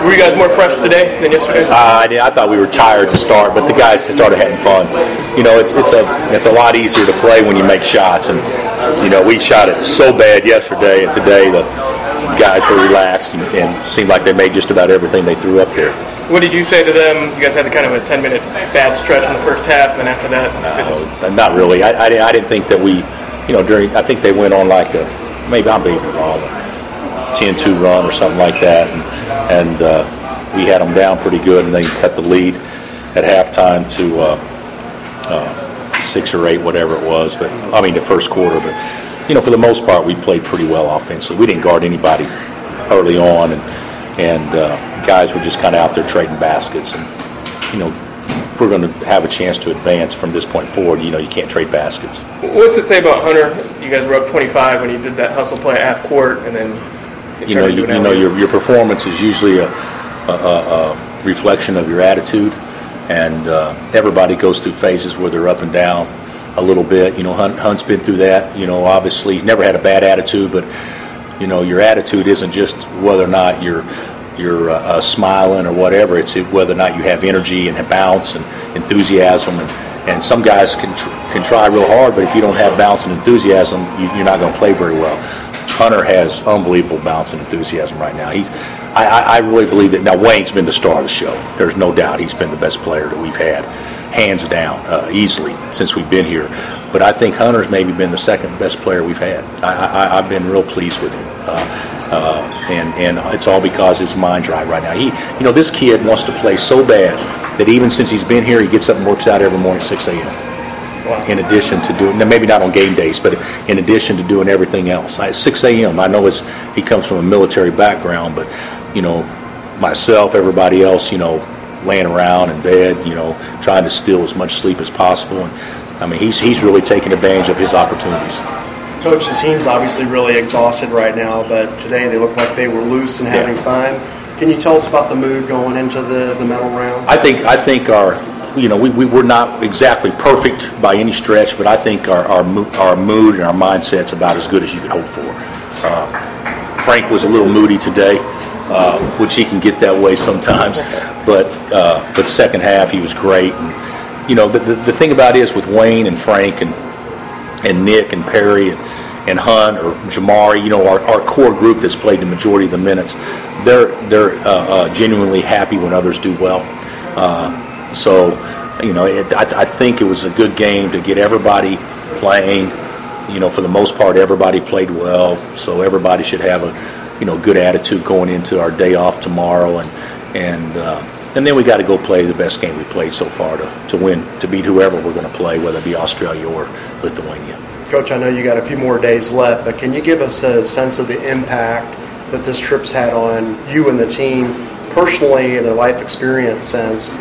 Were you guys more fresh today than yesterday? Uh, I, did, I thought we were tired to start, but the guys started having fun. You know, it's, it's a it's a lot easier to play when you make shots, and you know we shot it so bad yesterday, and today the guys were relaxed and, and seemed like they made just about everything they threw up there. What did you say to them? You guys had kind of a 10 minute bad stretch in the first half, and then after that? Uh, not really. I, I, I, didn't think that we, you know, during, I think they went on like a, maybe I'm being wrong, a 10 2 run or something like that. And, and uh, we had them down pretty good, and they cut the lead at halftime to uh, uh, six or eight, whatever it was. But, I mean, the first quarter. But, you know, for the most part, we played pretty well offensively. We didn't guard anybody early on, and, and, uh, guys were just kind of out there trading baskets. And, you know, if we're going to have a chance to advance from this point forward, you know, you can't trade baskets. What's it say about Hunter? You guys were up 25 when you did that hustle play at half court, and then you know, you, you know, your, your performance is usually a, a, a reflection of your attitude, and uh, everybody goes through phases where they're up and down a little bit. You know, Hunt, Hunt's been through that. You know, obviously he's never had a bad attitude, but you know, your attitude isn't just whether or not you're you're uh, uh, smiling or whatever. It's whether or not you have energy and bounce and enthusiasm. And, and some guys can, tr- can try real hard, but if you don't have bounce and enthusiasm, you, are not going to play very well. Hunter has unbelievable bounce and enthusiasm right now. He's, I, I really believe that. Now Wayne's been the star of the show. There's no doubt he's been the best player that we've had, hands down, uh, easily since we've been here. But I think Hunter's maybe been the second best player we've had. I, have been real pleased with him. Uh, uh, and and it's all because his mind's right right now. He, you know, this kid wants to play so bad that even since he's been here, he gets up and works out every morning at 6 a.m. Wow. In addition to doing, maybe not on game days, but in addition to doing everything else. At 6 a.m. I know it's, he comes from a military background, but you know, myself, everybody else, you know, laying around in bed, you know, trying to steal as much sleep as possible. And I mean, he's he's really taking advantage of his opportunities. Coach, the team's obviously really exhausted right now, but today they look like they were loose and having yeah. fun. Can you tell us about the mood going into the, the medal round? I think I think our you know we, we we're not exactly perfect by any stretch, but I think our our, our mood and our mindset's about as good as you could hope for. Uh, Frank was a little moody today, uh, which he can get that way sometimes, but uh, but second half he was great. And, you know the, the, the thing about it is with Wayne and Frank and and Nick and Perry and, and Hunt or Jamari, you know, our, our core group that's played the majority of the minutes, they're they're uh, uh, genuinely happy when others do well. Uh, so, you know, it, I, I, think it was a good game to get everybody playing. You know, for the most part, everybody played well, so everybody should have a you know good attitude going into our day off tomorrow, and and uh, and then we got to go play the best game we played so far to, to win, to beat whoever we're going to play, whether it be Australia or Lithuania. Coach, I know you got a few more days left, but can you give us a sense of the impact that this trip's had on you and the team personally in a life experience sense,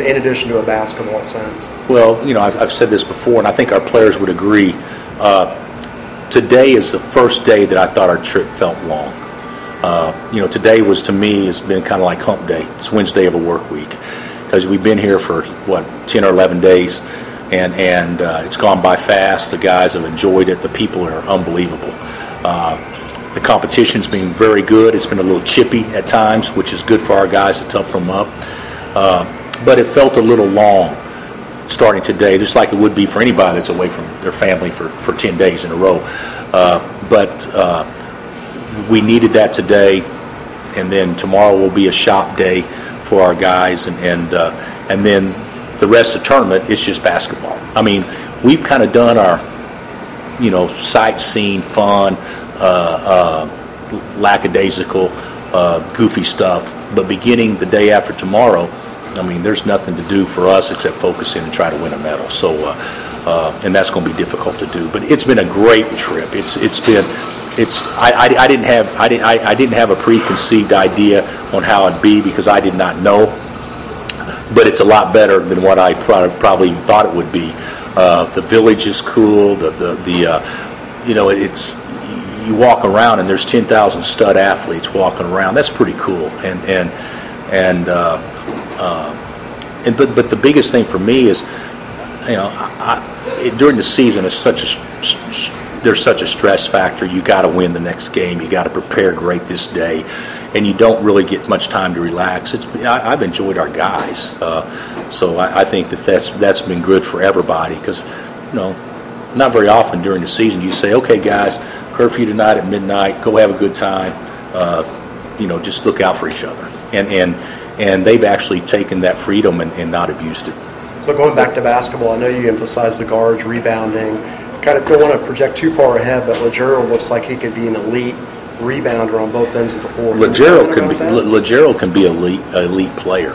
in addition to a basketball sense? Well, you know, I've, I've said this before, and I think our players would agree. Uh, today is the first day that I thought our trip felt long. Uh, you know, today was to me has been kind of like hump day. It's Wednesday of a work week because we've been here for what ten or eleven days, and and uh, it's gone by fast. The guys have enjoyed it. The people are unbelievable. Uh, the competition's been very good. It's been a little chippy at times, which is good for our guys to toughen them up. But it felt a little long starting today, just like it would be for anybody that's away from their family for, for 10 days in a row. Uh, but uh, we needed that today, and then tomorrow will be a shop day for our guys, and and uh, and then the rest of the tournament is just basketball. I mean, we've kind of done our, you know, sightseeing, fun, uh, uh, lackadaisical, uh, goofy stuff. But beginning the day after tomorrow, I mean, there's nothing to do for us except focus in and try to win a medal. So, uh, uh, and that's going to be difficult to do. But it's been a great trip. It's it's been it's I, I, I, didn't have I didn't I, I, didn't have a preconceived idea on how it'd be because I did not know. But it's a lot better than what I pro- probably thought it would be. Uh, the village is cool. The the the uh, you know it's you walk around and there's ten thousand stud athletes walking around. That's pretty cool. And and and uh, uh and but but the biggest thing for me is you know I, it, during the season is such a there's such a stress factor. You got to win the next game. You got to prepare great this day, and you don't really get much time to relax. It's I, I've enjoyed our guys, uh, so I, I think that that's that's been good for everybody because you know not very often during the season you say, okay, guys, curfew tonight at midnight. Go have a good time. Uh, you know, just look out for each other, and and and they've actually taken that freedom and, and not abused it. So going back to basketball, I know you emphasize the guards rebounding. Kind of don't want to project too far ahead, but Lagerald looks like he could be an elite rebounder on both ends of the floor. Lagerald can be? Lagerald can be elite, elite player.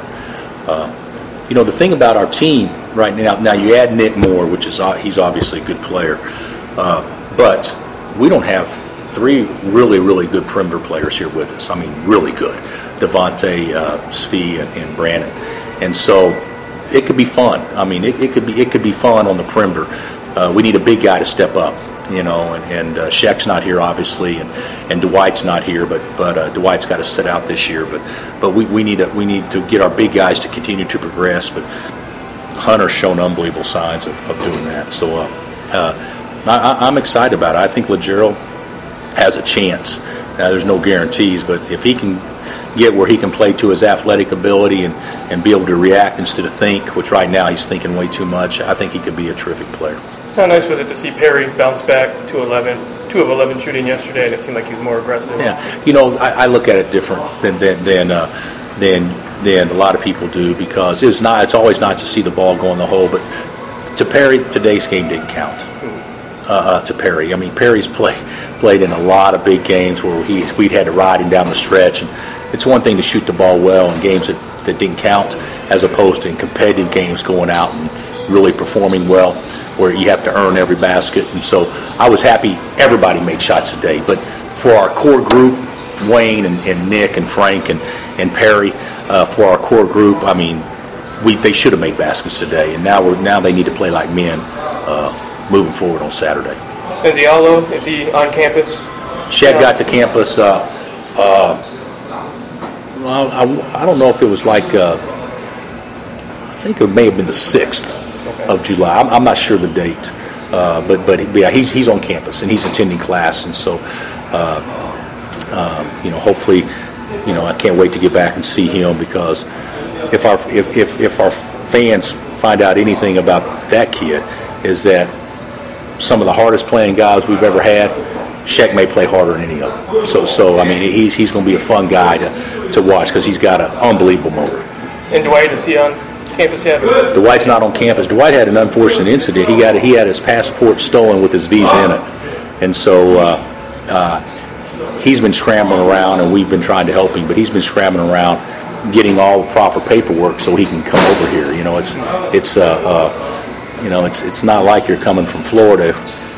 Uh, you know the thing about our team right now. Now you add Nick Moore, which is he's obviously a good player, uh, but we don't have three really really good perimeter players here with us. I mean, really good. Devontae, uh, Svi, and, and Brannen, and so it could be fun. I mean, it, it could be it could be fun on the perimeter. Uh, we need a big guy to step up, you know, and, and uh, not here obviously, and, and Dwight's not here, but but uh, Dwight's got to sit out this year. But but we, we need to we need to get our big guys to continue to progress. But Hunter's shown unbelievable signs of, of doing that. So uh, uh, I, I'm excited about it. I think Lagerald has a chance. Now, there's no guarantees, but if he can get where he can play to his athletic ability and, and be able to react instead of think, which right now he's thinking way too much, I think he could be a terrific player. How nice was it to see Perry bounce back to 11, 2 of 11 shooting yesterday, and it seemed like he was more aggressive. Yeah, you know, I, I look at it different than than than, uh, than than a lot of people do because it's not. It's always nice to see the ball go in the hole, but to Perry, today's game didn't count. Uh, uh, to Perry, I mean, Perry's play, played in a lot of big games where he we'd had to ride him down the stretch, and it's one thing to shoot the ball well in games that, that didn't count, as opposed to in competitive games going out and really performing well, where you have to earn every basket. And so I was happy everybody made shots today, but for our core group, Wayne and, and Nick and Frank and, and Perry, uh, for our core group, I mean, we they should have made baskets today, and now now they need to play like men uh, moving forward on Saturday. And Diallo, is he on campus? Cheick got to campus. Uh, uh, well, I, I don't know if it was like uh, I think it may have been the sixth of July. I'm, I'm not sure the date, uh, but but yeah, he's he's on campus and he's attending class, and so uh, um, you know hopefully you know I can't wait to get back and see him because if our if if, if our fans find out anything about that kid is that some of the hardest playing guys we've ever had. Cheick may play harder than any of them. So, so I mean, he's, he's going to be a fun guy to, to watch because he's got an unbelievable motor. And Dwight, is he on campus yet? Dwight's not on campus. Dwight had an unfortunate incident. He got he had his passport stolen with his visa in it, and so uh, uh, he's been scrambling around, and we've been trying to help him. But he's been scrambling around, getting all the proper paperwork so he can come over here. You know, it's it's uh, uh, you know it's it's not like you're coming from Florida.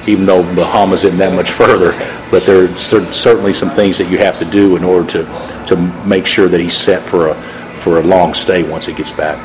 Even though Bahamas isn't that much further, but there's cer- certainly some things that you have to do in order to, to make sure that he's set for a for a long stay once he gets back.